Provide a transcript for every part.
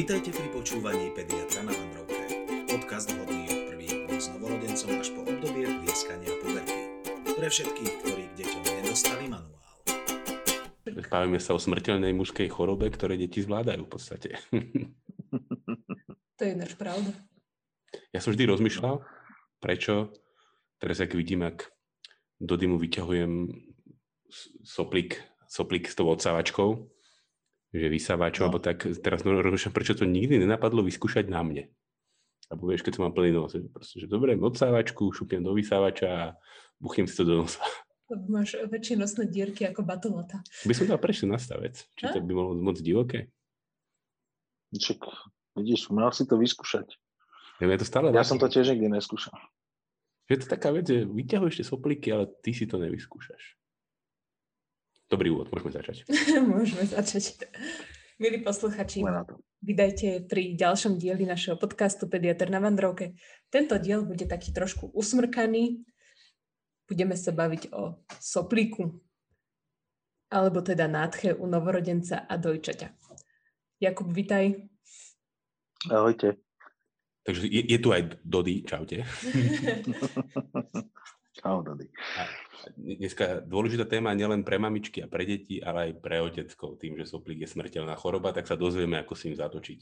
Vítajte pri počúvaní pediatra na Vandrovke. Podcast vhodný od prvých dní s novorodencom až po obdobie plieskania puberty. Pre všetkých, ktorí k deťom nedostali manuál. Bavíme sa o smrteľnej mužskej chorobe, ktoré deti zvládajú v podstate. To je ináč pravda. Ja som vždy rozmýšľal, prečo teraz, ak vidím, ak do dymu vyťahujem soplík, soplík s tou odsávačkou, že vysávačom, no. alebo tak teraz rozmýšľam, prečo to nikdy nenapadlo vyskúšať na mne. Lebo vieš, keď som mám plný nos, proste, že dobre, odsávačku, šupiem do vysávača a buchnem si to do nosa. Máš väčšie nosné dierky ako batolata. By som dal prečo na stavec. Či to by bolo moc divoké? Čak, vidíš, mal si to vyskúšať. Ja, ja, to stále ja som to tiež nikdy neskúšal. Je to taká vec, že vyťahuješ tie soplíky, ale ty si to nevyskúšaš. Dobrý úvod, môžeme začať. môžeme začať. Milí posluchači, vydajte pri ďalšom dieli našeho podcastu Pediatr na Vandrovke. Tento diel bude taký trošku usmrkaný. Budeme sa baviť o soplíku, alebo teda nádche u novorodenca a dojčaťa. Jakub, vitaj. Ahojte. Takže je, je tu aj Dody, čaute. Čau, Dody. A dneska dôležitá téma nielen pre mamičky a pre deti, ale aj pre oteckov. Tým, že soplík je smrteľná choroba, tak sa dozvieme, ako si im zatočiť.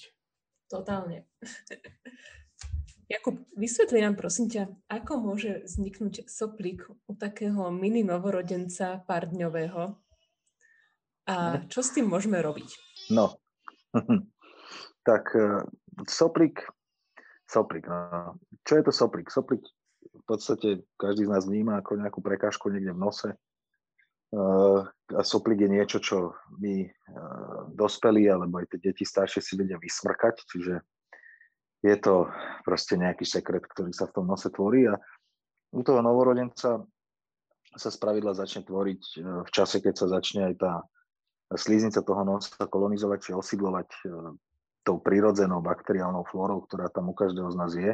Totálne. Jakub, vysvetli nám prosím ťa, ako môže vzniknúť soplík u takého mini novorodenca pár dňového a čo s tým môžeme robiť? No, tak e, soplík Soplík. No. Čo je to soplík? Soplík podstate každý z nás vníma ako nejakú prekážku niekde v nose. A soplík je niečo, čo my dospelí alebo aj tie deti staršie si vedia vysmrkať, čiže je to proste nejaký sekret, ktorý sa v tom nose tvorí a u toho novorodenca sa spravidla začne tvoriť uh, v čase, keď sa začne aj tá slíznica toho nosa kolonizovať či osidlovať tou prírodzenou bakteriálnou flórou, ktorá tam u každého z nás je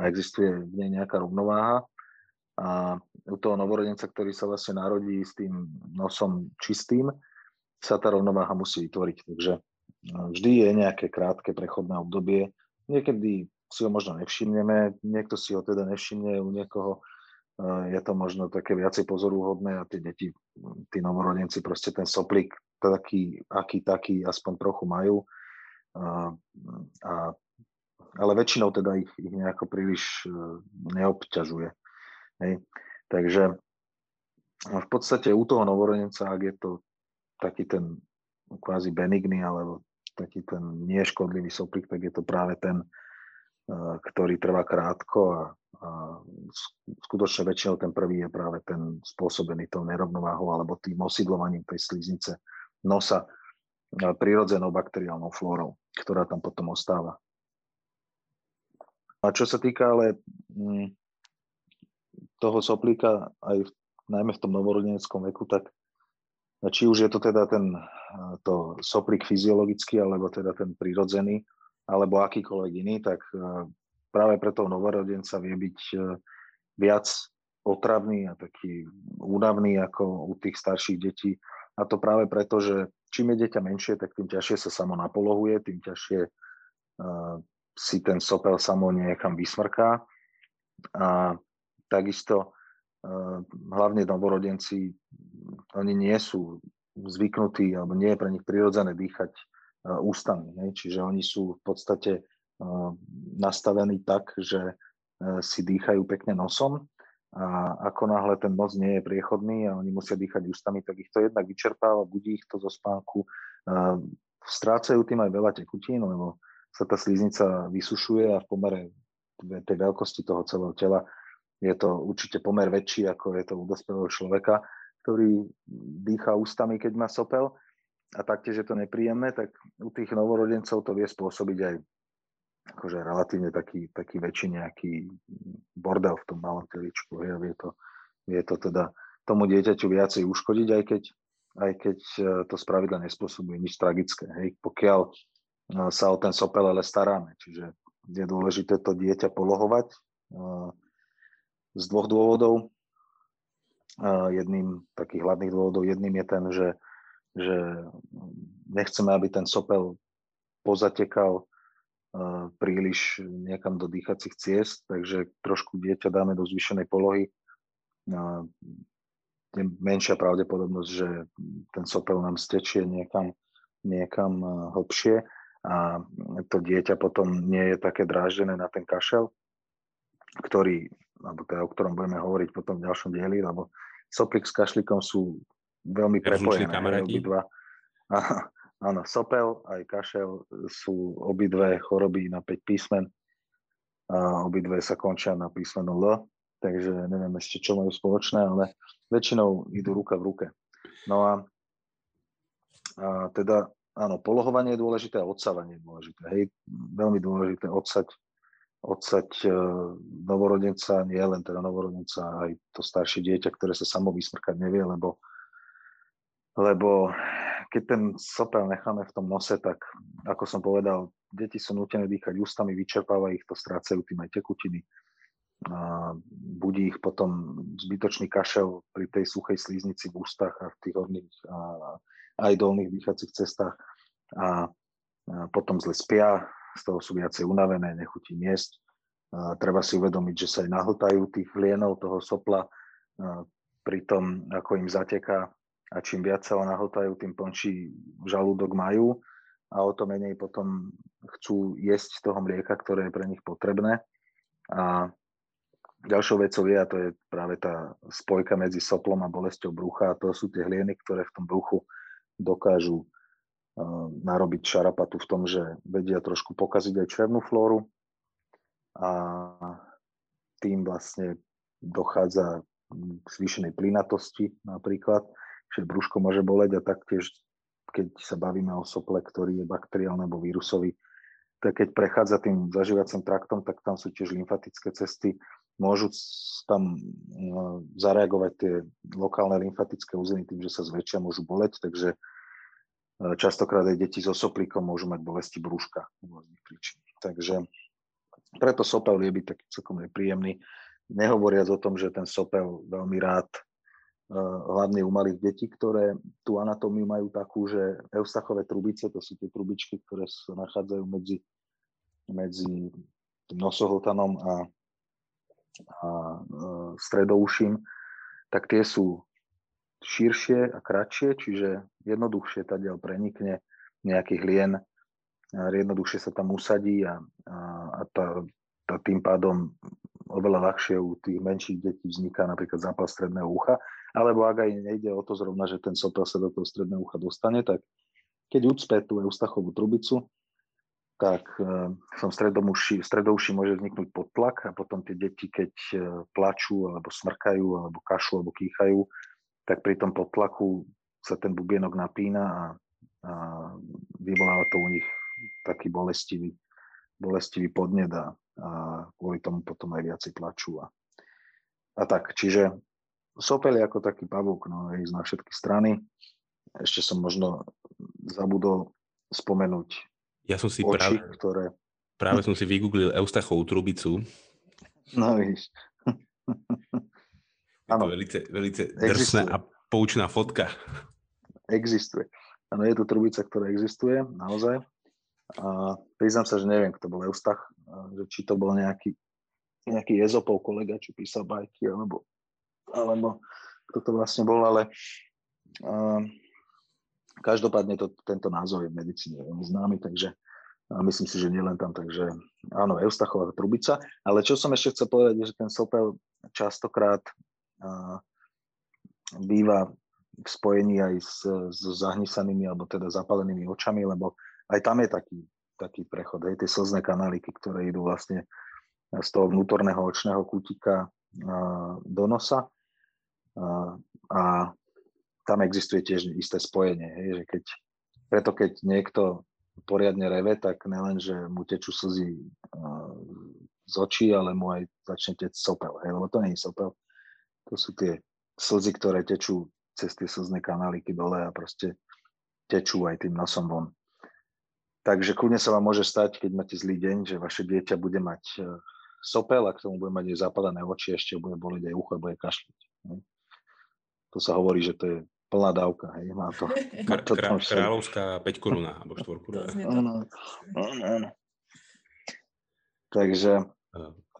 a existuje v nej nejaká rovnováha. A u toho novorodenca, ktorý sa vlastne narodí s tým nosom čistým, sa tá rovnováha musí vytvoriť. Takže no, vždy je nejaké krátke prechodné obdobie. Niekedy si ho možno nevšimneme, niekto si ho teda nevšimne, u niekoho je to možno také viacej pozorúhodné a tie deti, tí novorodenci proste ten soplík taký, aký taký aspoň trochu majú a, a, ale väčšinou teda ich, ich nejako príliš e, neobťažuje. Hej. Takže v podstate u toho novorodenca, ak je to taký ten kvázi benigný alebo taký ten neškodlivý soplik, tak je to práve ten, e, ktorý trvá krátko a, a skutočne väčšinou ten prvý je práve ten spôsobený tou nerovnováhou alebo tým osidlovaním tej sliznice nosa prirodzenou bakteriálnou flórou, ktorá tam potom ostáva. A čo sa týka ale mm, toho soplíka aj v, najmä v tom novorodeneckom veku, tak či už je to teda ten to soplík fyziologický, alebo teda ten prirodzený, alebo akýkoľvek iný, tak práve pre toho novorodenca vie byť viac otravný a taký únavný ako u tých starších detí. A to práve preto, že čím je dieťa menšie, tak tým ťažšie sa samo napolohuje, tým ťažšie uh, si ten sopel samo niekam vysmrká. A takisto uh, hlavne novorodenci, oni nie sú zvyknutí, alebo nie je pre nich prirodzené dýchať uh, ústami. Ne? Čiže oni sú v podstate uh, nastavení tak, že si dýchajú pekne nosom a ako náhle ten nos nie je priechodný a oni musia dýchať ústami, tak ich to jednak vyčerpáva, budí ich to zo spánku. Strácajú tým aj veľa tekutín, lebo sa tá slíznica vysušuje a v pomere tej veľkosti toho celého tela je to určite pomer väčší, ako je to u dospelého človeka, ktorý dýcha ústami, keď má sopel. A taktiež je to nepríjemné, tak u tých novorodencov to vie spôsobiť aj akože relatívne taký, taký väčší nejaký bordel v tom malom teličku. Je, vie, to, vie to teda tomu dieťaťu viacej uškodiť, aj keď, aj keď e, to spravidla nespôsobuje nič tragické. Hej. Pokiaľ sa o ten sopel ale staráme. Čiže je dôležité to dieťa polohovať e, z dvoch dôvodov. Jedným takých hlavných dôvodov, jedným je ten, že, že nechceme, aby ten sopel pozatekal príliš niekam do dýchacích ciest, takže trošku dieťa dáme do zvýšenej polohy. Je menšia pravdepodobnosť, že ten sopel nám stečie niekam, niekam hlbšie a to dieťa potom nie je také dráždené na ten kašel, ktorý, alebo teda, o ktorom budeme hovoriť potom v ďalšom dieli, lebo soplik s kašlikom sú veľmi prepojené. Obidva. Áno, sopel aj kašel sú obidve choroby na 5 písmen. A obidve sa končia na písmeno L, takže neviem ešte, čo majú spoločné, ale väčšinou idú ruka v ruke. No a, a teda, áno, polohovanie je dôležité a odsávanie je dôležité. Hej, veľmi dôležité odsať, odsať e, novorodenca, nie len teda novorodenca, aj to staršie dieťa, ktoré sa samo vysmrkať nevie, lebo lebo keď ten sopel necháme v tom nose, tak ako som povedal, deti sú nutené dýchať ústami, vyčerpáva ich to, strácajú tým aj tekutiny. Budí ich potom zbytočný kašel pri tej suchej slíznici v ústach a v tých horných aj dolných dýchacích cestách. A, potom zle spia, z toho sú viacej unavené, nechutí miesť. A treba si uvedomiť, že sa aj nahltajú tých vlienov toho sopla, pri tom, ako im zateká a čím viac sa ho nahotajú, tým plnší žalúdok majú a o to menej potom chcú jesť toho mlieka, ktoré je pre nich potrebné. A ďalšou vecou je, a to je práve tá spojka medzi soplom a bolesťou brucha, a to sú tie hlieny, ktoré v tom bruchu dokážu uh, narobiť šarapatu v tom, že vedia trošku pokaziť aj črevnú flóru a tým vlastne dochádza k zvýšenej plynatosti napríklad že brúško môže boleť a taktiež, keď sa bavíme o sople, ktorý je bakteriálny alebo vírusový, tak keď prechádza tým zažívacím traktom, tak tam sú tiež lymfatické cesty. Môžu tam no, zareagovať tie lokálne lymfatické uzliny tým, že sa zväčšia, môžu boleť, takže e, častokrát aj deti so soplíkom môžu mať bolesti brúška príčin. Takže preto sopel vie byť taký celkom nepríjemný. Nehovoriac o tom, že ten sopel veľmi rád hlavne u malých detí, ktoré tú anatómiu majú takú, že eustachové trubice, to sú tie trubičky, ktoré sa nachádzajú medzi, medzi nosohltanom a, a stredouším, tak tie sú širšie a kratšie, čiže jednoduchšie tadiaľ prenikne nejaký hlien, jednoduchšie sa tam usadí a, a, a tá, tá tým pádom oveľa ľahšie u tých menších detí vzniká napríklad zápal stredného ucha, alebo ak aj nejde o to zrovna, že ten sopel sa do toho stredného ucha dostane, tak keď ucpe tú eustachovú trubicu, tak v tom stredouši, stredouši môže vzniknúť podtlak a potom tie deti, keď e, plačú, alebo smrkajú, alebo kašľú, alebo kýchajú, tak pri tom podtlaku sa ten bubienok napína a, a vyvoláva to u nich taký bolestivý, bolestivý podnet a, a kvôli tomu potom aj viacej plačú. A, a tak, čiže sopel je ako taký pavúk, no, je na všetky strany. Ešte som možno zabudol spomenúť ja som si oči, práve, ktoré... Práve som si vygooglil Eustachovú trubicu. No víš. Je to velice, velice drsná a poučná fotka. Existuje. Áno, je to trubica, ktorá existuje, naozaj. A priznám sa, že neviem, kto bol Eustach, že či to bol nejaký, nejaký Ezopov kolega, čo písal bajky, alebo, alebo kto to vlastne bol, ale uh, každopádne to, tento názov je v medicíne veľmi známy, takže a myslím si, že nielen tam, takže áno, Eustachová trubica, ale čo som ešte chcel povedať, je, že ten sopel častokrát uh, býva v spojení aj s, s zahnisanými alebo teda zapalenými očami, lebo aj tam je taký, taký prechod, aj tie slzné kanáliky, ktoré idú vlastne z toho vnútorného očného kútika do nosa. A, a tam existuje tiež isté spojenie, hej, že keď, preto keď niekto poriadne reve, tak nelen, že mu tečú slzy z očí, ale mu aj začne teť sopel, hej, lebo to nie je sopel, to sú tie slzy, ktoré tečú cez tie slzné kanáliky dole a proste tečú aj tým nosom von. Takže kľudne sa vám môže stať, keď máte zlý deň, že vaše dieťa bude mať e, sopel a k tomu bude mať aj zapadané oči, ešte bude boliť aj ucho, bude kašľať. To sa hovorí, že to je plná dávka. Hej. Má to, má to Krá, kráľovská 5 koruna, alebo 4 koruna. Áno, áno. Takže...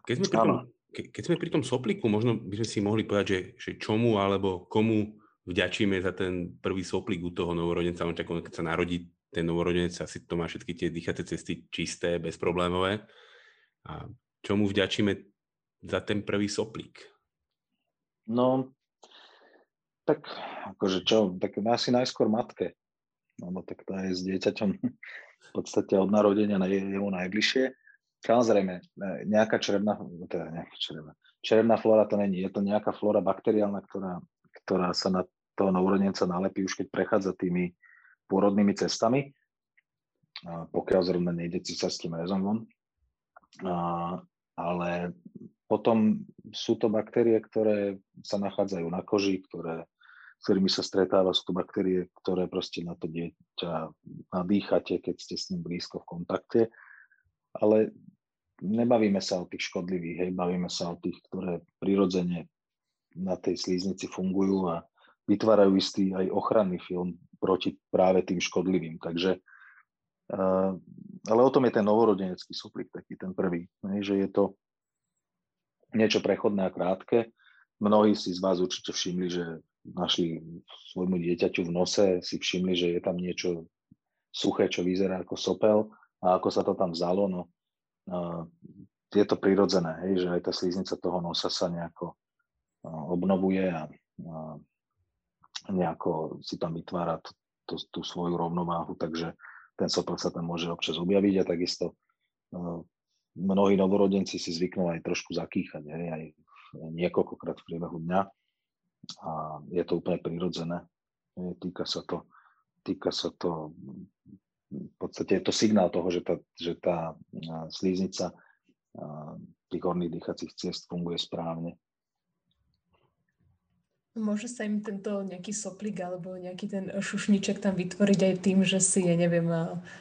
Keď sme, pri tom, ke, keď sme pri tom sopliku, možno by sme si mohli povedať, že, že čomu alebo komu vďačíme za ten prvý soplík u toho novorodenca. On čaká, keď sa narodí ten novorodenec, asi to má všetky tie dýchacie cesty čisté, bezproblémové. A čomu vďačíme za ten prvý soplík? No, tak akože čo, tak asi najskôr matke. No, no tak tá je s dieťaťom v podstate od narodenia na jemu najbližšie. Samozrejme, e, nejaká črebná, teda nejaká črebná, črebná flóra to není, je to nejaká flóra bakteriálna, ktorá, ktorá sa na toho novorodenca nalepí už keď prechádza tými pôrodnými cestami, pokiaľ zrovna nejde císarským rezom von. A, ale potom sú to baktérie, ktoré sa nachádzajú na koži, ktoré, s ktorými sa stretáva, sú to baktérie, ktoré proste na to dieťa nadýchate, keď ste s ním blízko v kontakte ale nebavíme sa o tých škodlivých, hej, bavíme sa o tých, ktoré prirodzene na tej slíznici fungujú a vytvárajú istý aj ochranný film proti práve tým škodlivým. Takže, uh, ale o tom je ten novorodenecký suplík, taký ten prvý, že je to niečo prechodné a krátke. Mnohí si z vás určite všimli, že našli svojmu dieťaťu v nose, si všimli, že je tam niečo suché, čo vyzerá ako sopel. A ako sa to tam vzalo, no je to prirodzené, hej, že aj tá sliznica toho nosa sa nejako obnovuje a, nejako si tam vytvára t- t- tú svoju rovnováhu, takže ten sopel sa tam môže občas objaviť a takisto mnohí novorodenci si zvyknú aj trošku zakýchať, hej, aj niekoľkokrát v priebehu dňa a je to úplne prirodzené. Týka sa to, týka sa to v podstate je to signál toho, že tá, že tá slíznica tých horných dýchacích ciest funguje správne. Môže sa im tento nejaký soplik alebo nejaký ten šušniček tam vytvoriť aj tým, že si, ja neviem,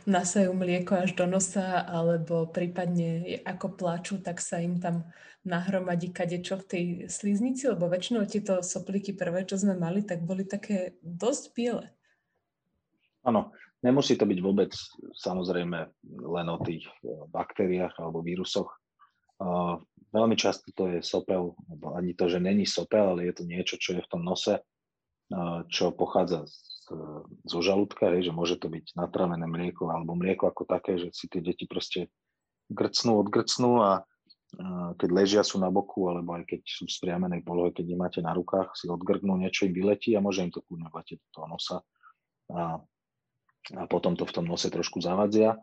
nasajú mlieko až do nosa, alebo prípadne ako plačú, tak sa im tam nahromadí kadečo v tej slíznici, lebo väčšinou tieto sopliky prvé, čo sme mali, tak boli také dosť biele. Áno, Nemusí to byť vôbec samozrejme len o tých e, baktériách alebo vírusoch. Veľmi často to je sopel, ani to, že není sopel, ale je to niečo, čo je v tom nose, čo pochádza z, zo žalúdka, že môže to byť natravené mlieko alebo mlieko ako také, že si tie deti proste grcnú, odgrcnú a keď ležia sú na boku, alebo aj keď sú v spriamenej polohe, keď máte na rukách, si odgrknú, niečo im vyletí a môže im to vletieť do toho nosa. A a potom to v tom nose trošku zavadzia.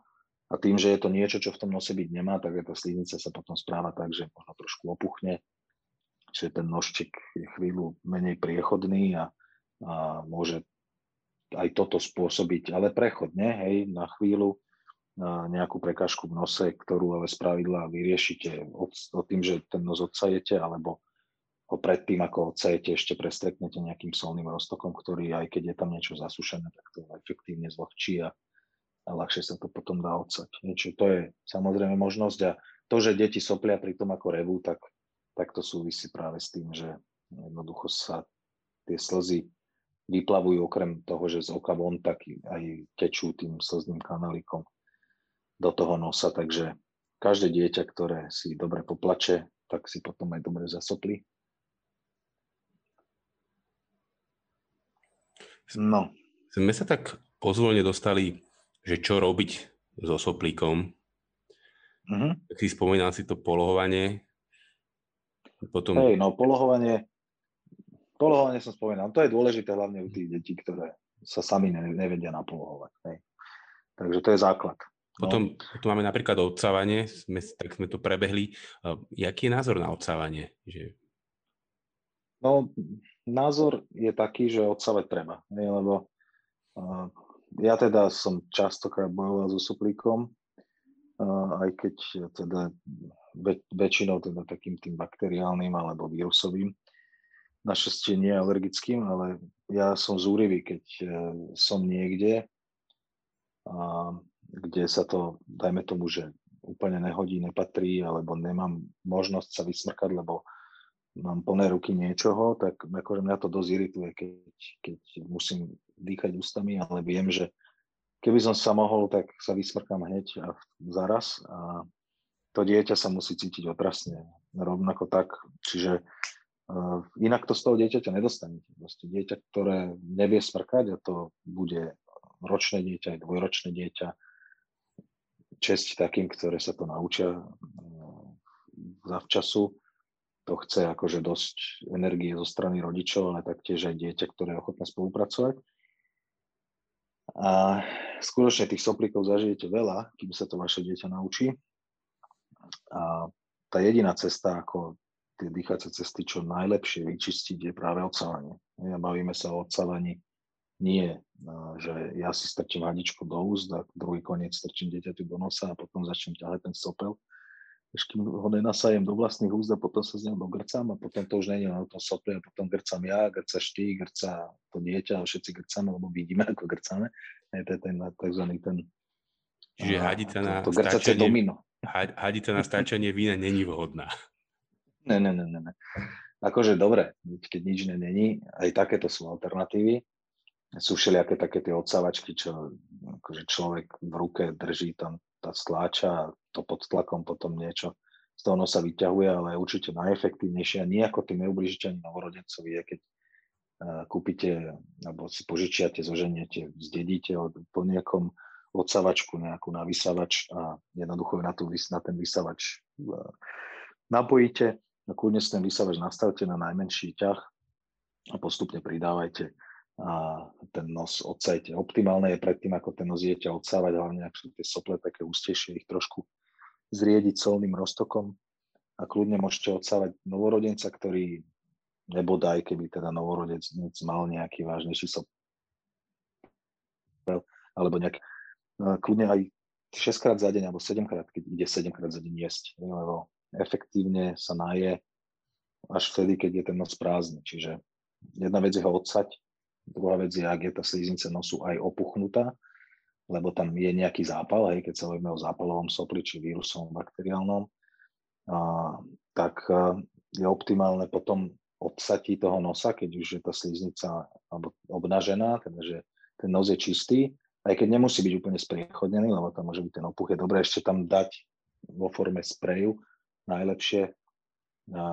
A tým, že je to niečo, čo v tom nose byť nemá, tak tá sliznica sa potom správa tak, že možno trošku opuchne, že ten nožček je chvíľu menej priechodný a, a môže aj toto spôsobiť, ale prechodne, hej, na chvíľu na nejakú prekážku v nose, ktorú ale spravidla vyriešite od, od tým, že ten nos odsajete, alebo ho predtým, ako odsejete, ešte prestreknete nejakým solným roztokom, ktorý aj keď je tam niečo zasušené, tak to efektívne zľahčí a, a ľahšie sa to potom dá odsať. Niečo, to je samozrejme možnosť a to, že deti soplia pri tom ako revú, tak, tak to súvisí práve s tým, že jednoducho sa tie slzy vyplavujú okrem toho, že z oka von, tak aj tečú tým slzným kanálikom do toho nosa, takže každé dieťa, ktoré si dobre poplače, tak si potom aj dobre zasoplí No. Sme sa tak pozvolne dostali, že čo robiť so soplíkom. Uh-huh. Tak si spomínal si to polohovanie. Potom... Hej, no polohovanie, polohovanie som spomínal. To je dôležité hlavne u tých detí, ktoré sa sami nevedia napolohovať. Hej. Takže to je základ. No. Potom, potom máme napríklad odsávanie, sme, tak sme to prebehli. Jaký je názor na odsávanie? Že... No, názor je taký, že odsávať treba, nie? lebo ja teda som častokrát bojoval so suplíkom, aj keď teda väč- väčšinou teda takým tým bakteriálnym alebo vírusovým. Našťastie nie alergickým, ale ja som zúrivý, keď uh, som niekde, uh, kde sa to, dajme tomu, že úplne nehodí, nepatrí, alebo nemám možnosť sa vysmrkať, lebo mám plné ruky niečoho, tak akože mňa to dosť irituje, keď, keď musím dýchať ústami, ale viem, že keby som sa mohol, tak sa vysmrkám hneď a zaraz. A to dieťa sa musí cítiť otrasne. Rovnako tak, čiže uh, inak to z toho dieťaťa nedostanete. Proste dieťa, ktoré nevie smrkať a to bude ročné dieťa, aj dvojročné dieťa, česť takým, ktoré sa to naučia uh, času. To chce akože dosť energie zo strany rodičov, ale taktiež aj dieťa, ktoré je ochotné spolupracovať. A skutočne tých soplíkov zažijete veľa, kým sa to vaše dieťa naučí. A tá jediná cesta, ako tie dýchacie cesty čo najlepšie vyčistiť, je práve odsávanie. Ja bavíme sa o odsávaní nie, že ja si strčím hadičku do úst a druhý koniec strčím dieťaťu do nosa a potom začnem ťahať ten sopel. Ešte kým ho nenasajem do vlastných úst a potom sa z neho dogrcám a potom to už je len o tom sople a potom grcam ja, grcaš ty, grca to dieťa a všetci grcame, lebo vidíme, ako grcame. Je to ten tzv. ten Čiže hadica na to, to stáčanie, domino. hadica na stáčanie vína není vhodná. Ne, ne, ne, ne. Akože dobre, keď nič není, aj takéto sú alternatívy sú všelijaké také tie odsávačky, čo akože človek v ruke drží tam tá stláča to pod tlakom potom niečo z toho nosa vyťahuje, ale je určite najefektívnejšie a nie ako tým neubližíte ani novorodencovi, je keď uh, kúpite alebo si požičiate, zoženiete, zdedíte od, po nejakom odsávačku nejakú na vysavač a jednoducho na, tú, na ten vysavač uh, napojíte a kľudne si ten vysavač nastavte na najmenší ťah a postupne pridávajte a ten nos odsajte. Optimálne je predtým, ako ten nos idete odsávať, hlavne ak sú tie sople také ústejšie, ich trošku zriediť solným roztokom a kľudne môžete odsávať novorodenca, ktorý nebodaj, keby teda novorodenec mal nejaký vážnejší sopel, alebo nejaký, kľudne aj 6 krát za deň alebo 7 krát, keď ide 7 krát za deň jesť, lebo efektívne sa naje až vtedy, keď je ten nos prázdny. Čiže jedna vec je ho odsať, Druhá vec je, ak je tá sliznica nosu aj opuchnutá, lebo tam je nejaký zápal, hej, keď sa bavíme o zápalovom sopli, či vírusovom, bakteriálnom, a, tak a, je optimálne potom obsatí toho nosa, keď už je tá sliznica obnažená, teda že ten nos je čistý, aj keď nemusí byť úplne spriechodnený, lebo tam môže byť ten opuch, je dobré ešte tam dať vo forme spreju najlepšie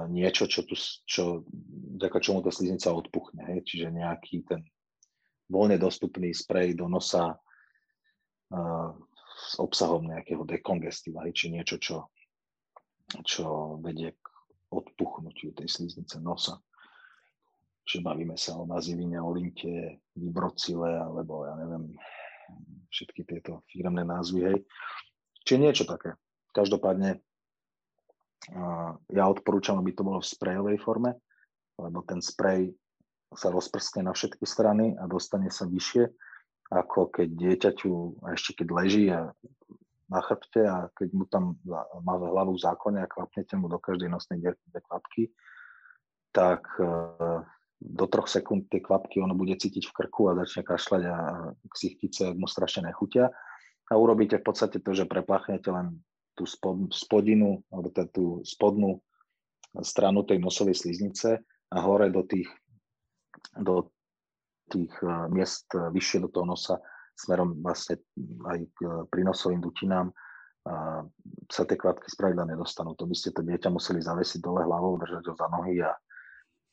niečo, čo, tu, čo vďaka čomu tá sliznica odpuchne. Hej? Čiže nejaký ten voľne dostupný sprej do nosa s obsahom nejakého dekongestíva, hej? či niečo, čo, čo vedie k odpuchnutiu tej sliznice nosa. Čiže bavíme sa o nazivine, o linte, vibrocile, alebo ja neviem, všetky tieto firmné názvy, hej. Čiže niečo také. Každopádne ja odporúčam, aby to bolo v sprejovej forme, lebo ten sprej sa rozprskne na všetky strany a dostane sa vyššie, ako keď dieťaťu, ešte keď leží a na chrbte a keď mu tam má hlavu v zákone a kvapnete mu do každej nosnej dierky dve kvapky, tak e, do troch sekúnd tie kvapky ono bude cítiť v krku a začne kašľať a ksichtice mu strašne nechutia. A urobíte v podstate to, že prepláchnete len tú spod, spodinu, alebo tá, tú spodnú stranu tej nosovej sliznice a hore do tých, do tých uh, miest uh, vyššie do toho nosa smerom vlastne aj k uh, prínosovým dutinám sa tie kvapky spravidla nedostanú. To by ste to dieťa museli zavesiť dole hlavou, držať ho za nohy a,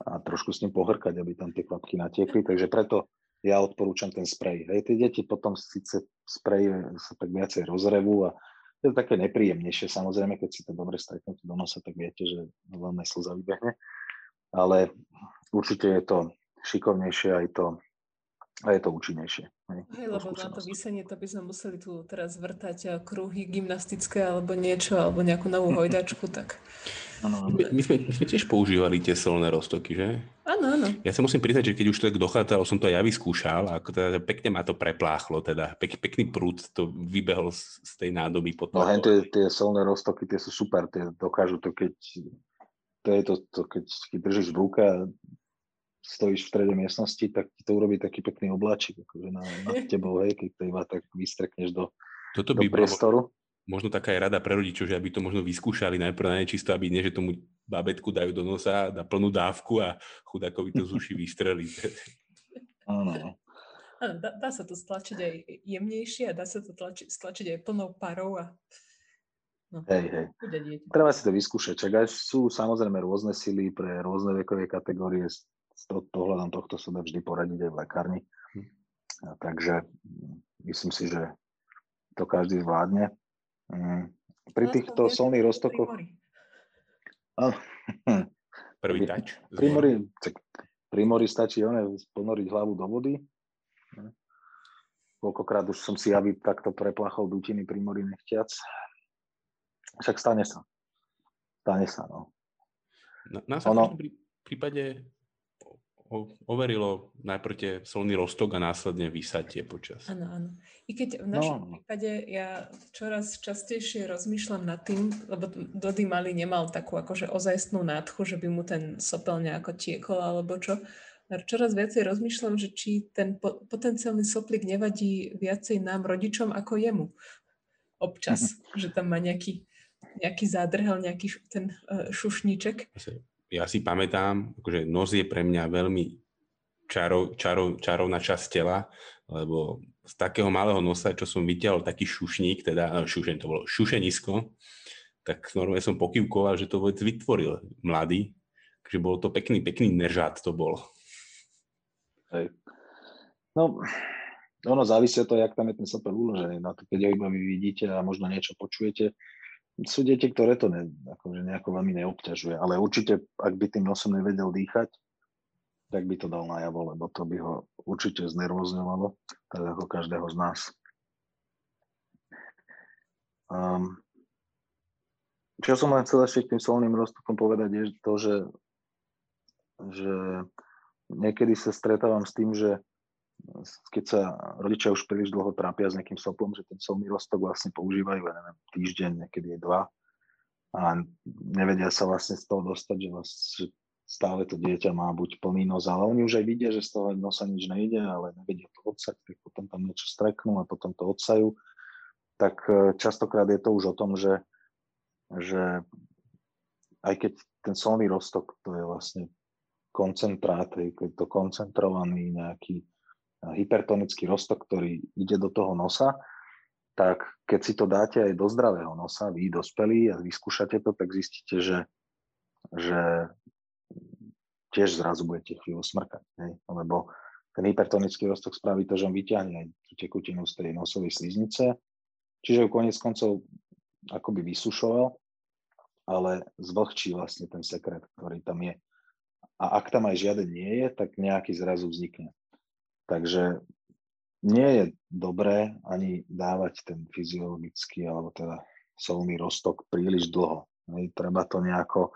a trošku s ním pohrkať, aby tam tie kvapky natiekli. Takže preto ja odporúčam ten sprej. Hej, tie deti potom síce sprej sa tak viacej rozrevú a je to také nepríjemnejšie. Samozrejme, keď si to dobre stretnete do nosa, tak viete, že veľmi slza vybehne. Ale určite je to šikovnejšie aj to a je to účinnejšie. Hej, hej lebo na to vysenie to by sme museli tu teraz vrtať kruhy gymnastické alebo niečo, alebo nejakú novú hojdačku, tak... Ano, my, my, sme, my sme tiež používali tie solné roztoky, že? Áno, áno. Ja sa musím priznať, že keď už tak dochádzalo, som to ja vyskúšal a ako teda pekne ma to prepláchlo, teda pek, pekný prúd to vybehol z, z tej nádoby potom. No hen tie, tie solné roztoky, tie sú super, tie dokážu to, keď to je to, to keď, keď držíš v ruke stojíš v strede miestnosti, tak ti to urobí taký pekný obláčik akože na, nad tebou, hej, keď to iba tak vystrekneš do, Toto by do priestoru. Bolo, možno taká je rada pre rodičov, že aby to možno vyskúšali najprv na nečisto, aby nie, že tomu babetku dajú do nosa, dá plnú dávku a chudákovi to z uši vystrelí. Áno. Áno, dá, dá sa to stlačiť aj jemnejšie a dá sa to tlači, stlačiť aj plnou parou a No. Hej, hej. Treba si to vyskúšať. Čak aj sú samozrejme rôzne sily pre rôzne vekové kategórie. To, tohľadom tohto sa dá vždy poradiť aj v lekárni. Hm. A takže mm, myslím si, že to každý zvládne. Mm. Pri týchto solných roztokoch... Prvý tač. Pri mori, pri mori stačí one, ponoriť hlavu do vody. Koľkokrát už som si aby takto preplachol dutiny pri mori nechtiac. Však stane sa. Stane sa, no. Na, nás ono... prípade overilo najprv tie solný roztok a následne vysatie počas. Áno, áno. I keď v našom no. prípade ja čoraz častejšie rozmýšľam nad tým, lebo Dody Mali nemal takú akože ozajstnú nádchu, že by mu ten sopel nejako tiekol alebo čo. Čoraz viacej rozmýšľam, že či ten po- potenciálny soplik nevadí viacej nám, rodičom, ako jemu. Občas, že tam má nejaký, nejaký zádrhel, nejaký ten uh, šušníček ja si pamätám, akože nos je pre mňa veľmi čarov, čarov, čarovná časť tela, lebo z takého malého nosa, čo som videl, taký šušník, teda eh, šušen, to bolo šušenisko, tak normálne som pokývkoval, že to vôbec vytvoril mladý. Takže bol to pekný, pekný neržát to bol. Hej. No, ono závisí od toho, jak tam je ten sopel uložený. No, keď ho iba vy vidíte a možno niečo počujete, sú deti, ktoré to ne, akože nejako veľmi neobťažuje, ale určite, ak by tým nosom nevedel dýchať, tak by to dal najavo, lebo to by ho určite znervozňovalo, tak ako každého z nás. Um, čo som len chcel ešte k tým solným roztokom povedať, je to, že, že niekedy sa stretávam s tým, že keď sa rodičia už príliš dlho trápia s nejakým soplom, že ten solný roztok vlastne používajú, ja neviem, týždeň, niekedy je dva a nevedia sa vlastne z toho dostať, že, vlastne, stále to dieťa má buď plný nos, ale oni už aj vidia, že z toho nosa nič nejde, ale nevedia to odsať, tak potom tam niečo streknú a potom to odsajú. Tak e, častokrát je to už o tom, že, že aj keď ten solný roztok, to je vlastne koncentrát, je to koncentrovaný nejaký hypertonický roztok, ktorý ide do toho nosa, tak keď si to dáte aj do zdravého nosa, vy dospelí a vyskúšate to, tak zistíte, že, že tiež zrazu budete chvíľu smrkať. Hej? Lebo ten hypertonický roztok spraví to, že on vyťahne aj tú tekutinu z tej nosovej sliznice, čiže ju konec koncov akoby vysušoval, ale zvlhčí vlastne ten sekret, ktorý tam je. A ak tam aj žiaden nie je, tak nejaký zrazu vznikne. Takže nie je dobré ani dávať ten fyziologický alebo teda solný roztok príliš dlho. Hej. Treba to nejako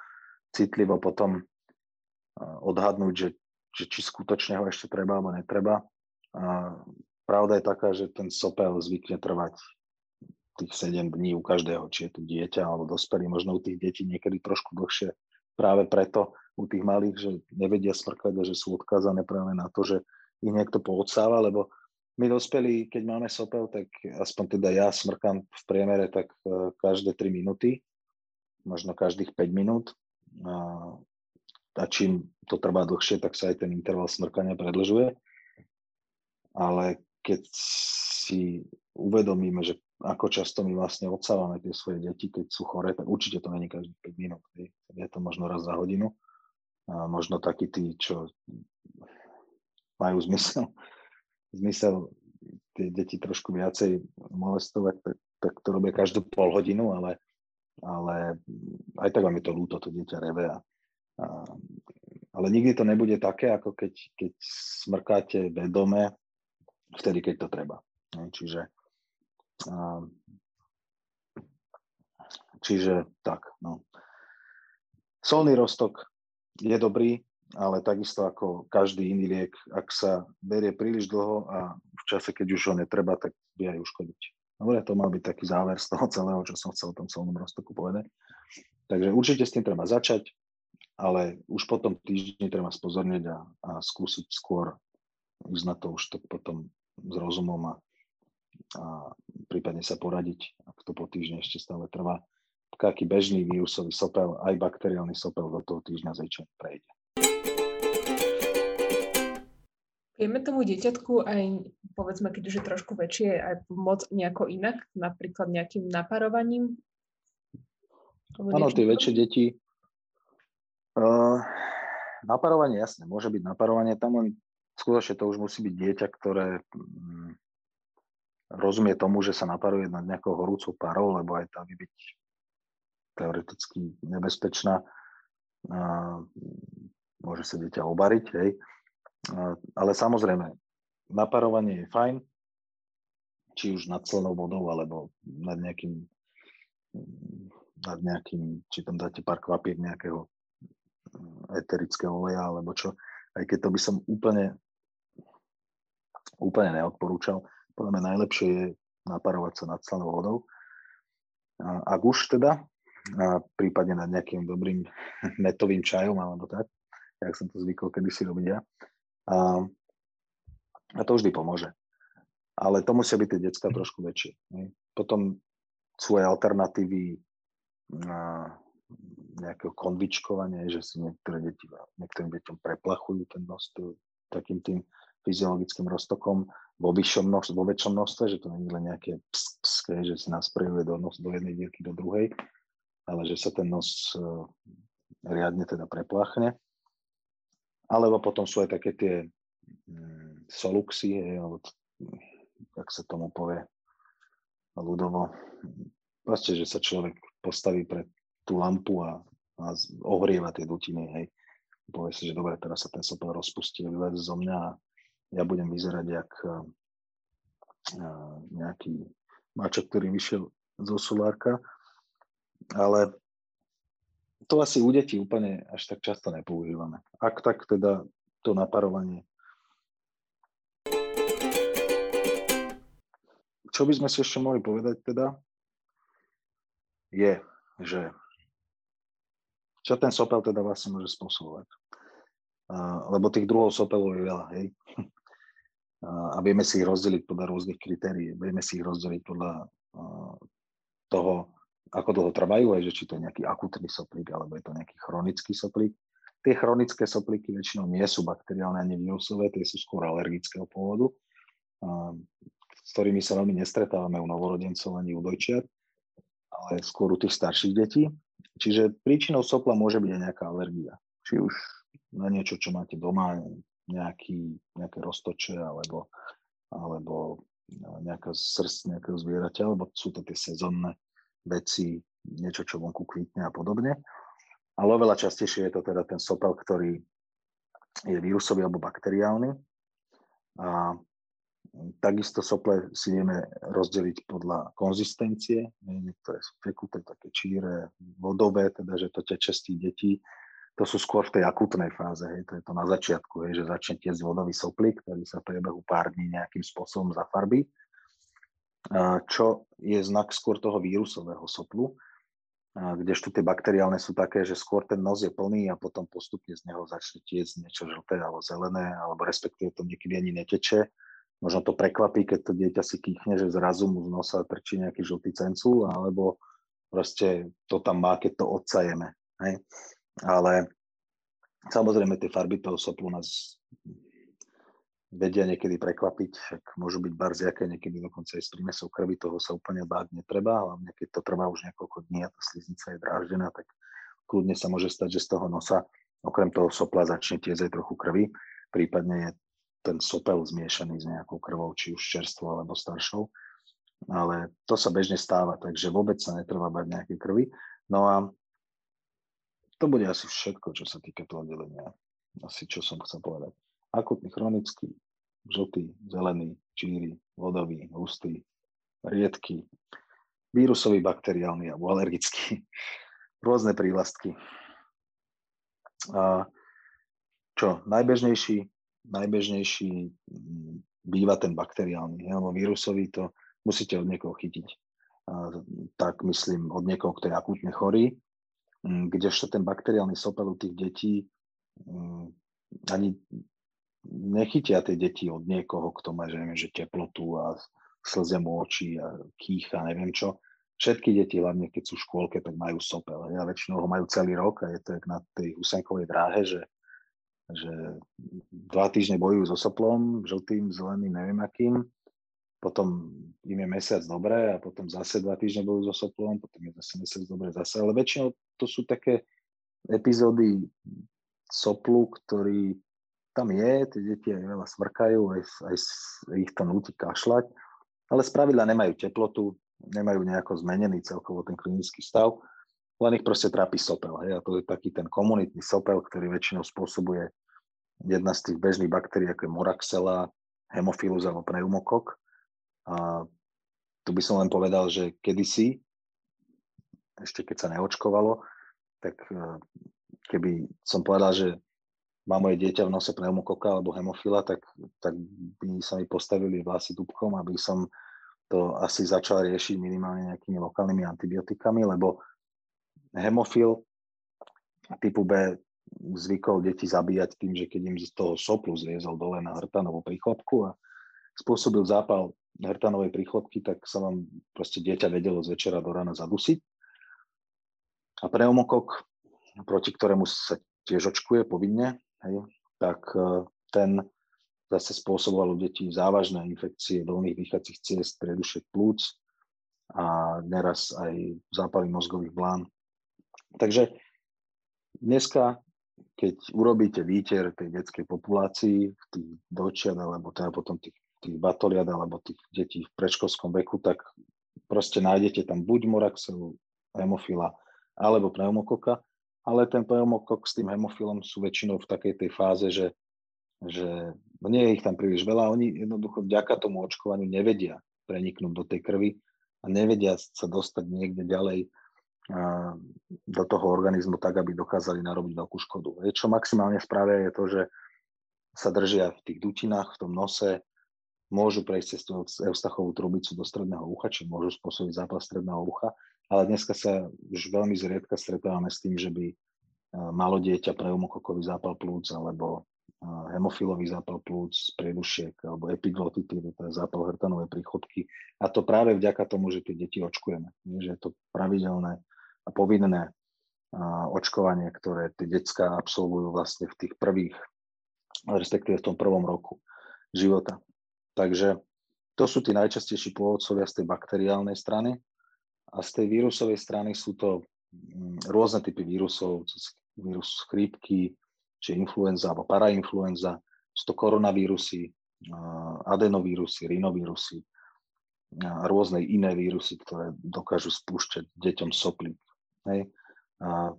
citlivo potom odhadnúť, že, že či skutočne ho ešte treba alebo netreba. A pravda je taká, že ten sopel zvykne trvať tých 7 dní u každého, či je to dieťa alebo dospelý, možno u tých detí niekedy trošku dlhšie práve preto u tých malých, že nevedia smrkať a že sú odkázané práve na to, že ich niekto poodsáva, lebo my dospelí, keď máme sopel, tak aspoň teda ja smrkám v priemere tak e, každé 3 minúty, možno každých 5 minút. A, čím to trvá dlhšie, tak sa aj ten interval smrkania predlžuje. Ale keď si uvedomíme, že ako často my vlastne odsávame tie svoje deti, keď sú chore, tak určite to není každých 5 minút. Je to možno raz za hodinu. A možno takí tí, čo majú zmysel, zmysel tie deti trošku viacej molestovať, tak, tak to robia každú pol hodinu, ale, ale aj tak vám je to ľúto, to dieťa reve. A, a, ale nikdy to nebude také, ako keď, keď smrkáte vedome, vtedy, keď to treba. Čiže, a, čiže tak. No. Solný roztok je dobrý, ale takisto ako každý iný liek, ak sa berie príliš dlho a v čase, keď už ho netreba, tak vie aj uškodiť. Dobre, to mal byť taký záver z toho celého, čo som chcel o tom celom roztoku povedať. Takže určite s tým treba začať, ale už potom týždni treba spozornieť a, a skúsiť skôr ísť na to už tak potom s rozumom a, a prípadne sa poradiť, ak to po týždni ešte stále trvá. Aký bežný vírusový sopel, aj bakteriálny sopel do toho týždňa zväčšene prejde. Vieme tomu dieťatku aj, povedzme, keď už je trošku väčšie, aj pomôcť nejako inak, napríklad nejakým naparovaním? Áno, tie väčšie deti. Uh, naparovanie, jasne, môže byť naparovanie. Tam len skutočne to už musí byť dieťa, ktoré um, rozumie tomu, že sa naparuje nad nejakou horúcou parou, lebo aj tá by byť teoreticky nebezpečná. Uh, môže sa dieťa obariť, hej. Uh, ale samozrejme, naparovanie je fajn, či už nad celnou vodou, alebo nad nejakým nad nejakým, či tam dáte pár kvapiek nejakého mm, eterického oleja alebo čo, aj keď to by som úplne úplne neodporúčal. Podľa mňa najlepšie je naparovať sa nad slanou vodou. Ak už teda, a prípadne nad nejakým dobrým metovým čajom alebo tak, jak som to zvykol kedysi robiť ja. A, a to vždy pomôže. Ale to musia byť tie decka trošku väčšie. Potom sú aj alternatívy na nejakého konvičkovania, že si niektoré deti, niektorým deťom preplachujú ten nos takým tým fyziologickým roztokom vo, vyššom množstve, vo väčšom množstve, že to nie je len nejaké ps, že si nás prejuje do, nos, do jednej dierky do druhej, ale že sa ten nos uh, riadne teda preplachne. Alebo potom sú aj také tie mm, soluxy, alebo jak sa tomu povie ľudovo, proste, že sa človek postaví pred tú lampu a, a ohrieva tie dutiny, hej. Povie si, že dobre, teraz sa ten sopel rozpustí, vylezie zo mňa a ja budem vyzerať jak uh, nejaký mačok, ktorý vyšiel zo solárka. Ale to asi u detí úplne až tak často nepoužívame. Ak tak teda to naparovanie. Čo by sme si ešte mohli povedať teda? je, že čo ten sopel teda vlastne môže spôsobovať. Lebo tých druhov sopelov je veľa, hej. A vieme si ich rozdeliť podľa rôznych kritérií. Vieme si ich rozdeliť podľa toho, ako dlho trvajú, aj že či to je nejaký akutný soplík, alebo je to nejaký chronický soplík. Tie chronické soplíky väčšinou nie sú bakteriálne ani vírusové, tie sú skôr alergického pôvodu, s ktorými sa veľmi nestretávame u novorodencov ani u dojčiat ale skôr u tých starších detí. Čiže príčinou sopla môže byť aj nejaká alergia. Či už na niečo, čo máte doma, nejaký, nejaké roztoče alebo, alebo nejaká srst nejakého zvieraťa, alebo sú to tie sezónne veci, niečo, čo vonku kvítne a podobne. Ale oveľa častejšie je to teda ten sopel, ktorý je vírusový alebo bakteriálny. A Takisto sople si vieme rozdeliť podľa konzistencie. Niektoré sú tekuté, také číre, vodové, teda, že to teče z tých detí. To sú skôr v tej akutnej fáze, hej, to je to na začiatku, hej, že začne tiecť vodový soplík, ktorý sa v priebehu pár dní nejakým spôsobom zafarbí. Čo je znak skôr toho vírusového soplu, kdežto tie bakteriálne sú také, že skôr ten nos je plný a potom postupne z neho začne tiecť niečo žlté alebo zelené, alebo respektíve to niekedy ani neteče, možno to prekvapí, keď to dieťa si kýchne, že zrazu mu z nosa trčí nejaký žltý cencul, alebo proste to tam má, keď to odsajeme. Hej? Ale samozrejme tie farby toho soplu nás vedia niekedy prekvapiť, však môžu byť barziaké, niekedy dokonca aj s prímesou krvi, toho sa úplne báť netreba, hlavne keď to trvá už niekoľko dní a tá sliznica je dráždená, tak kľudne sa môže stať, že z toho nosa okrem toho sopla začne tiezť aj trochu krvi, prípadne je ten sopel zmiešaný s nejakou krvou, či už čerstvou alebo staršou. Ale to sa bežne stáva, takže vôbec sa netreba bať nejaké krvi. No a to bude asi všetko, čo sa týka toho delenia. Asi čo som chcel povedať. Akutný, chronický, žltý, zelený, číry, vodový, hustý, riedky, vírusový, bakteriálny alebo alergický. Rôzne prívlastky. A čo najbežnejší najbežnejší mm, býva ten bakteriálny, alebo vírusový, to musíte od niekoho chytiť. Tak myslím od niekoho, kto je akútne chorý, mm, kdežto ten bakteriálny sopel u tých detí mm, ani nechytia tie deti od niekoho, kto má, že, neviem, že teplotu a slze mu oči a kýcha, neviem čo. Všetky deti, hlavne keď sú v škôlke, tak majú sopel. Ja väčšinou ho majú celý rok a je to jak na tej husenkovej dráhe, že že dva týždne bojujú so soplom, žltým, zeleným, neviem akým, potom im je mesiac dobre a potom zase dva týždne budú so soplom, potom je zase mesiac dobre zase, ale väčšinou to sú také epizódy soplu, ktorý tam je, tie deti aj veľa smrkajú, aj, aj ich to nutí kašľať, ale spravidla nemajú teplotu, nemajú nejako zmenený celkovo ten klinický stav, len ich proste trápi sopel. Hej? A to je taký ten komunitný sopel, ktorý väčšinou spôsobuje jedna z tých bežných baktérií, ako je moraxela, hemophilus alebo pneumokok. A tu by som len povedal, že kedysi, ešte keď sa neočkovalo, tak e, keby som povedal, že má moje dieťa v nose pneumokoka alebo hemofila, tak, tak by sa mi postavili vlasy dúbkom, aby som to asi začal riešiť minimálne nejakými lokálnymi antibiotikami, lebo hemofil typu B zvykol deti zabíjať tým, že keď im z toho soplu zliezol dole na hrtanovú príchlopku a spôsobil zápal hrtanovej príchlopky, tak sa vám proste dieťa vedelo z večera do rána zadusiť. A pneumokok, proti ktorému sa tiež očkuje povinne, hej, tak e, ten zase spôsoboval u detí závažné infekcie dolných dýchacích ciest, predušek plúc a neraz aj zápaly mozgových blán. Takže dneska, keď urobíte výter tej detskej populácii, tých dočiat, alebo teda potom tých, tých batoliad, alebo tých detí v predškolskom veku, tak proste nájdete tam buď moraxelu, hemofila, alebo pneumokoka ale ten pneumokok s tým hemofilom sú väčšinou v takej tej fáze, že, že nie je ich tam príliš veľa. Oni jednoducho vďaka tomu očkovaniu nevedia preniknúť do tej krvi a nevedia sa dostať niekde ďalej do toho organizmu tak, aby dokázali narobiť veľkú škodu. Čo maximálne spravia je to, že sa držia v tých dutinách, v tom nose, môžu prejsť cez tú eustachovú trubicu do stredného ucha, či môžu spôsobiť zápal stredného ucha, ale dneska sa už veľmi zriedka stretávame s tým, že by e, malo dieťa pneumokokový zápal plúc alebo e, hemofilový zápal plúc, priedušiek alebo epiglotidy, to je zápal hrtanovej príchodky. A to práve vďaka tomu, že tie deti očkujeme. Že je to pravidelné a povinné e, očkovanie, ktoré tie detská absolvujú vlastne v tých prvých, respektíve v tom prvom roku života. Takže to sú tí najčastejší pôvodcovia z tej bakteriálnej strany. A z tej vírusovej strany sú to mm, rôzne typy vírusov, vírus chrípky, či influenza alebo parainfluenza, sú to koronavírusy, adenovírusy, rinovírusy a rôzne iné vírusy, ktoré dokážu spúšťať deťom soplík. Hej. A,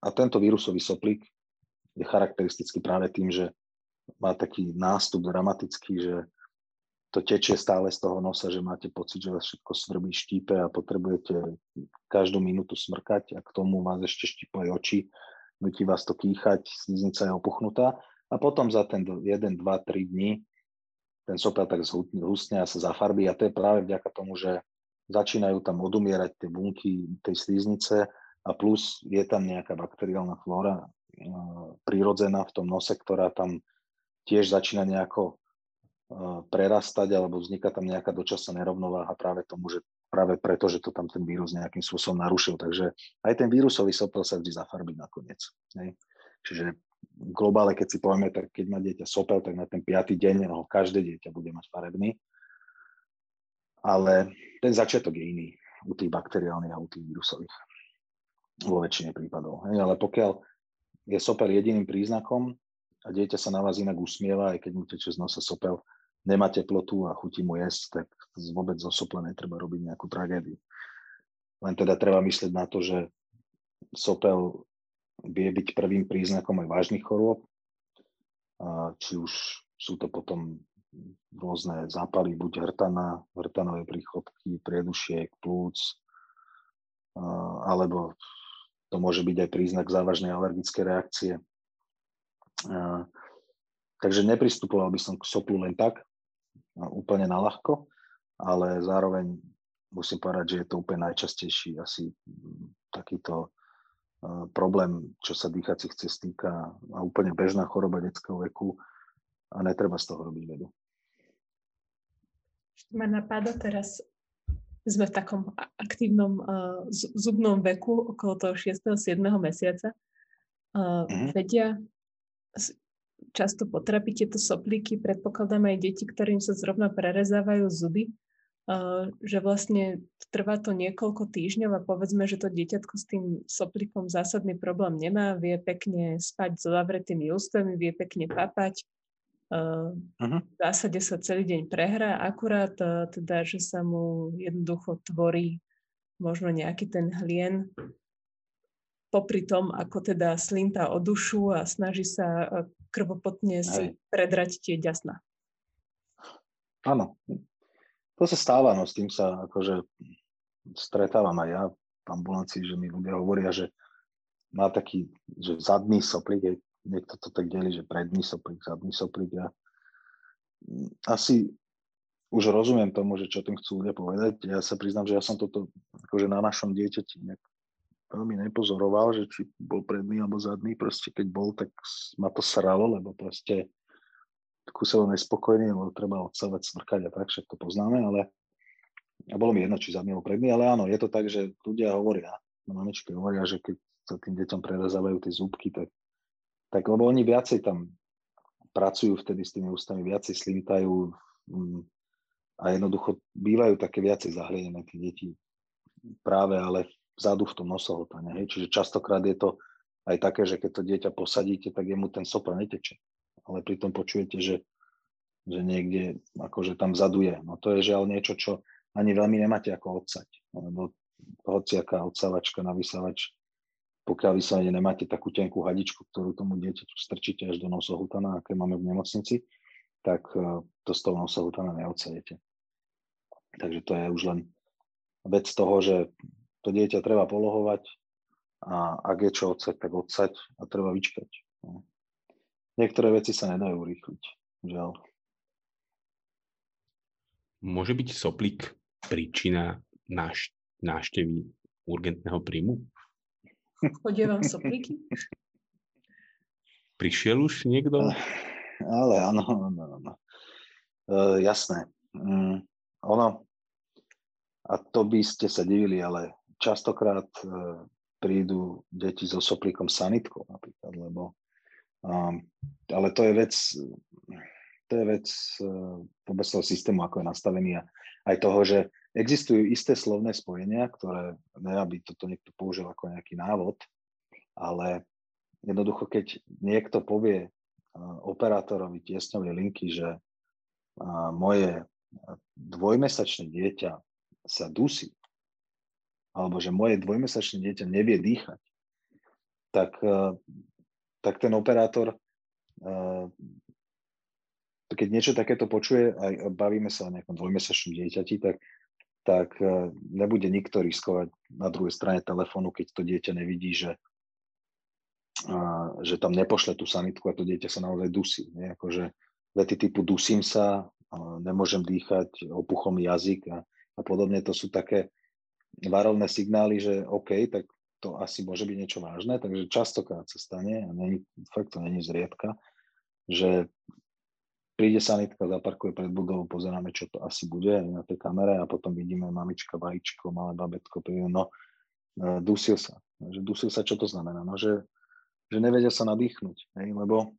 a tento vírusový soplík je charakteristický práve tým, že má taký nástup dramatický, že to tečie stále z toho nosa, že máte pocit, že vás všetko svrbí, štípe a potrebujete každú minútu smrkať a k tomu vás ešte štípajú oči, nutí vás to kýchať, sliznica je opuchnutá. A potom za ten 1, 2, 3 dní ten sopel tak zhustne a sa zafarbí. A to je práve vďaka tomu, že začínajú tam odumierať tie bunky tej sliznice a plus je tam nejaká bakteriálna flóra prírodzená v tom nose, ktorá tam tiež začína nejako prerastať alebo vzniká tam nejaká dočasná nerovnováha práve tomu, že práve preto, že to tam ten vírus nejakým spôsobom narušil. Takže aj ten vírusový sopel sa vždy zafarbí nakoniec. Hej. Čiže v globále, keď si povieme, tak keď má dieťa sopel, tak na ten piatý deň no, každé dieťa bude mať farebný. Ale ten začiatok je iný u tých bakteriálnych a u tých vírusových. Vo väčšine prípadov. Hej. Ale pokiaľ je sopel jediným príznakom a dieťa sa na vás inak usmieva, aj keď mu teče z nosa sopel, nemá teplotu a chutí mu jesť, tak vôbec zo sopla netreba robiť nejakú tragédiu. Len teda treba myslieť na to, že sopel vie byť prvým príznakom aj vážnych chorôb, či už sú to potom rôzne zápaly, buď hrtana, hrtanové príchodky, priedušiek, plúc, alebo to môže byť aj príznak závažnej alergické reakcie. Takže nepristupoval by som k soplu len tak, úplne na ľahko, ale zároveň musím povedať, že je to úplne najčastejší asi takýto problém, čo sa dýchacích cest týka a úplne bežná choroba detského veku a netreba z toho robiť vedu. Ma napadá teraz, sme v takom aktívnom uh, zubnom veku, okolo toho 6. 7. mesiaca. Uh, mm-hmm. Vedia často potrapí tieto soplíky. Predpokladám aj deti, ktorým sa zrovna prerezávajú zuby, že vlastne trvá to niekoľko týždňov a povedzme, že to dieťatko s tým soplíkom zásadný problém nemá, vie pekne spať so zavretými ústami, vie pekne papať, uh-huh. v zásade sa celý deň prehrá, akurát teda, že sa mu jednoducho tvorí možno nejaký ten hlien popri tom, ako teda slinta o dušu a snaží sa krvopotne si predrať tie ďasna. Áno, to sa stáva, no s tým sa akože stretávam aj ja v ambulancii, že mi ľudia hovoria, že má taký, že zadný soplík, je, niekto to tak delí, že predný soplík, zadný soplík. Ja asi už rozumiem tomu, že čo tým chcú ľudia povedať. Ja sa priznám, že ja som toto akože na našom dieťati nejak veľmi nepozoroval, že či bol predný alebo zadný. Proste keď bol, tak ma to sralo, lebo proste kúselo nespokojný, lebo treba odsávať, smrkať a tak, však to poznáme, ale a bolo mi jedno, či zadný alebo predný, ale áno, je to tak, že ľudia hovoria, mamičky hovoria, že keď sa tým deťom prerezávajú tie zúbky, tak, tak lebo oni viacej tam pracujú vtedy s tými ústami, viacej slintajú mm, a jednoducho bývajú také viacej zahlienené tie deti práve ale vzadu v tom nosohltane. Hej. Čiže častokrát je to aj také, že keď to dieťa posadíte, tak jemu ten sopel neteče ale pritom počujete, že, že niekde akože tam vzadu je. No to je žiaľ niečo, čo ani veľmi nemáte ako odsať, lebo hociaká odsávačka na vysávač, pokiaľ vyslovene nemáte takú tenkú hadičku, ktorú tomu dieťaťu strčíte až do nosohutana, aké máme v nemocnici, tak e, to z toho nosohutana neodsadete. Takže to je už len vec toho, že to dieťa treba polohovať a ak je čo odsať, tak odsať a treba vyčkať. No niektoré veci sa nedajú urýchliť, žiaľ. Môže byť soplík príčina náš, náštevy urgentného príjmu? Chodia vám soplíky? Prišiel už niekto? Ale áno, áno, áno. E, jasné. Mm, ono, a to by ste sa divili, ale častokrát e, prídu deti so soplíkom sanitkou napríklad, lebo ale to je vec, to je vec uh, vôbec toho systému, ako je nastavený a aj toho, že existujú isté slovné spojenia, ktoré, ne aby toto niekto použil ako nejaký návod, ale jednoducho, keď niekto povie uh, operátorovi tiesňovej linky, že moje dvojmesačné dieťa sa dusí, alebo že moje dvojmesačné dieťa nevie dýchať, tak tak ten operátor, eh, keď niečo takéto počuje a bavíme sa o nejakom dvojmesačnom dieťati, tak, tak nebude nikto riskovať na druhej strane telefónu, keď to dieťa nevidí, že, že tam nepošle tú sanitku a to dieťa sa naozaj dusí. Nie? Akože vety typu dusím sa, nemôžem dýchať, opuchol mi jazyk a, a podobne, to sú také varovné signály, že OK, tak to asi môže byť niečo vážne, takže častokrát sa stane, a není, fakt to není zriedka, že príde sanitka, zaparkuje pred budovou, pozeráme, čo to asi bude na tej kamere a potom vidíme mamička, vajíčko, malé babetko, príde, no, e, dusil sa. Že dusil sa, čo to znamená? No, že, že nevedia sa nadýchnuť, hej, lebo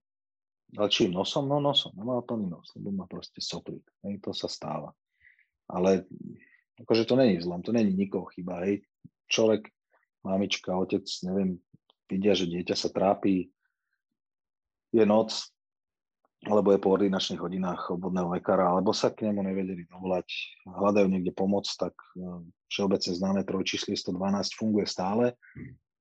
ale čím nosom? No nosom, no má plný nos, lebo má proste soplík, hej, to sa stáva. Ale akože to není zlom, to není nikoho chyba, hej. Človek mamička, otec, neviem, vidia, že dieťa sa trápi, je noc, alebo je po ordinačných hodinách obvodného lekára, alebo sa k nemu nevedeli dovolať, hľadajú niekde pomoc, tak e, všeobecne známe trojčíslie 112 funguje stále.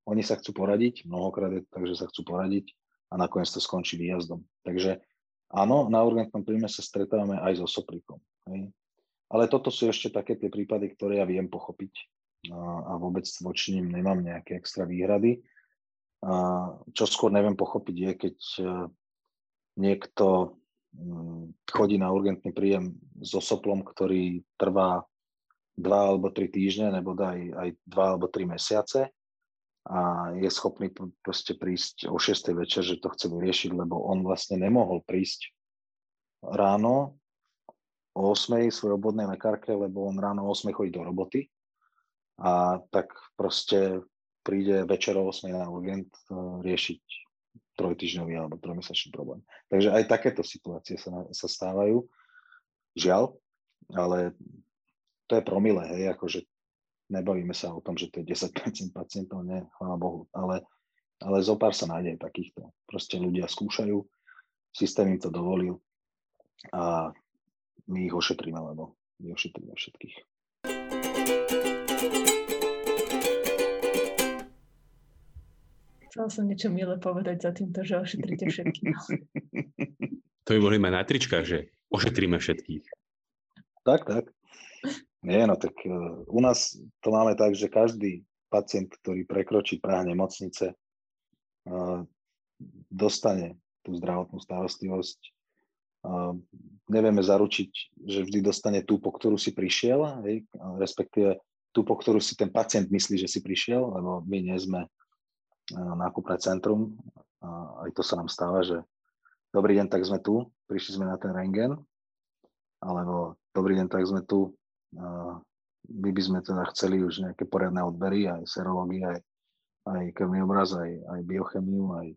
Oni sa chcú poradiť, mnohokrát je že sa chcú poradiť a nakoniec to skončí výjazdom. Takže áno, na urgentnom príjme sa stretávame aj so soplikom. Ale toto sú ešte také tie prípady, ktoré ja viem pochopiť a vôbec voči ním nemám nejaké extra výhrady. A čo skôr neviem pochopiť je, keď e, niekto mm, chodí na urgentný príjem so soplom, ktorý trvá dva alebo tri týždne, nebo aj, aj dva alebo tri mesiace a je schopný proste prísť o 6. večer, že to chce vyriešiť, lebo on vlastne nemohol prísť ráno o 8. svojej obvodnej lekárke, lebo on ráno o 8. chodí do roboty a tak proste príde večer o 8 na urgent e, riešiť trojtyžňový alebo trojmesačný problém. Takže aj takéto situácie sa, sa stávajú. Žiaľ, ale to je promile, hej, akože nebavíme sa o tom, že to je 10% pacientov, nie, chvála Bohu, ale, ale zo pár sa nájde takýchto. Proste ľudia skúšajú, systém im to dovolil a my ich ošetríme, lebo my ošetríme všetkých. Chcela som niečo milé povedať za týmto, že ošetríte všetkých. To by boli mať na tričkách, že ošetríme všetkých. Tak, tak. Nie, no tak uh, u nás to máme tak, že každý pacient, ktorý prekročí práh nemocnice, uh, dostane tú zdravotnú starostlivosť. Nevieme zaručiť, že vždy dostane tú, po ktorú si prišiel, hej, respektíve tú, po ktorú si ten pacient myslí, že si prišiel, lebo my nie sme nákupné centrum. A aj to sa nám stáva, že dobrý deň, tak sme tu, prišli sme na ten rengen, alebo dobrý deň, tak sme tu, my by sme teda chceli už nejaké poriadne odbery, aj serológie, aj, aj krvný obraz, aj, aj biochemiu, aj,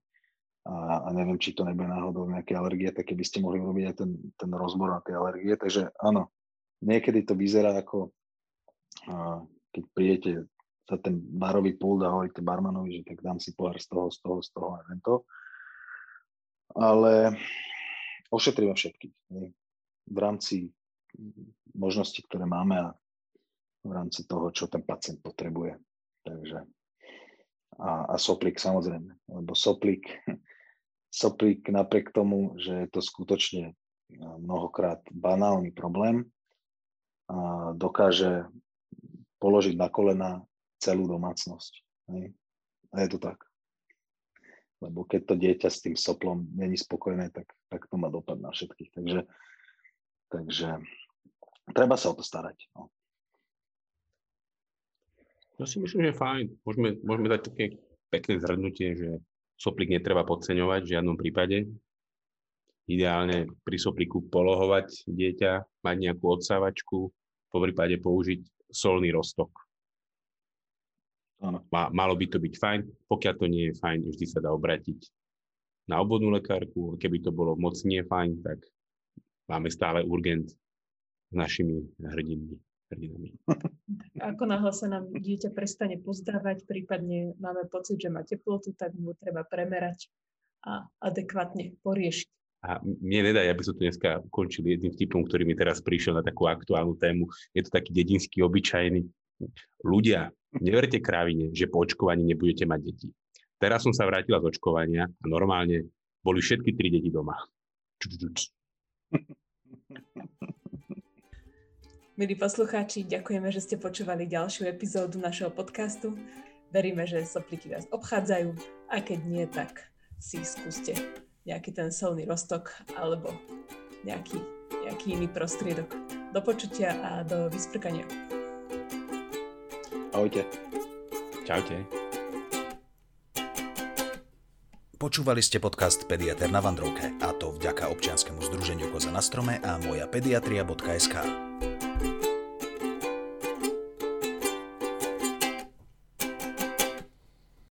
a, a neviem, či to nebude náhodou nejaké alergie, tak keby ste mohli urobiť aj ten, ten rozbor na tie alergie. Takže áno, niekedy to vyzerá ako, a, keď prídete za ten barový pult a hovoríte barmanovi, že tak dám si pohár z toho, z toho, z toho a to. Ale ošetríme všetkých. V rámci možnosti, ktoré máme a v rámci toho, čo ten pacient potrebuje. Takže a, a soplík samozrejme, lebo soplík, soplík napriek tomu, že je to skutočne mnohokrát banálny problém, dokáže položiť na kolena celú domácnosť. A je to tak. Lebo keď to dieťa s tým soplom není spokojné, tak, tak to má dopad na všetkých. Takže, takže treba sa o to starať. No. Ja si myslím, že fajn. Môžeme, môžeme dať také pekné zhrnutie, že soplík netreba podceňovať v žiadnom prípade. Ideálne pri sopliku polohovať dieťa, mať nejakú odsávačku, po prípade použiť solný roztok. Áno. Malo by to byť fajn. Pokiaľ to nie je fajn, vždy sa dá obrátiť na obvodnú lekárku. Keby to bolo moc nie fajn, tak máme stále urgent s našimi hrdinmi. Hrdinami. Ako náhle sa nám dieťa prestane pozdávať, prípadne máme pocit, že má teplotu, tak mu treba premerať a adekvátne poriešiť. A mne nedá, ja by som tu dneska ukončil jedným vtipom, ktorý mi teraz prišiel na takú aktuálnu tému. Je to taký dedinský, obyčajný. Ľudia, Neverte krávine, že po očkovaní nebudete mať deti. Teraz som sa vrátila z očkovania a normálne boli všetky tri deti doma. Milí poslucháči, ďakujeme, že ste počúvali ďalšiu epizódu našeho podcastu. Veríme, že sopliky vás obchádzajú a keď nie, tak si skúste nejaký ten solný roztok alebo nejaký, nejaký iný prostriedok. Do počutia a do vysprkania. Ahojte. Čaute. Počúvali ste podcast Pediater na Vandrovke a to vďaka občianskému združeniu Koza na strome a moja pediatria.sk.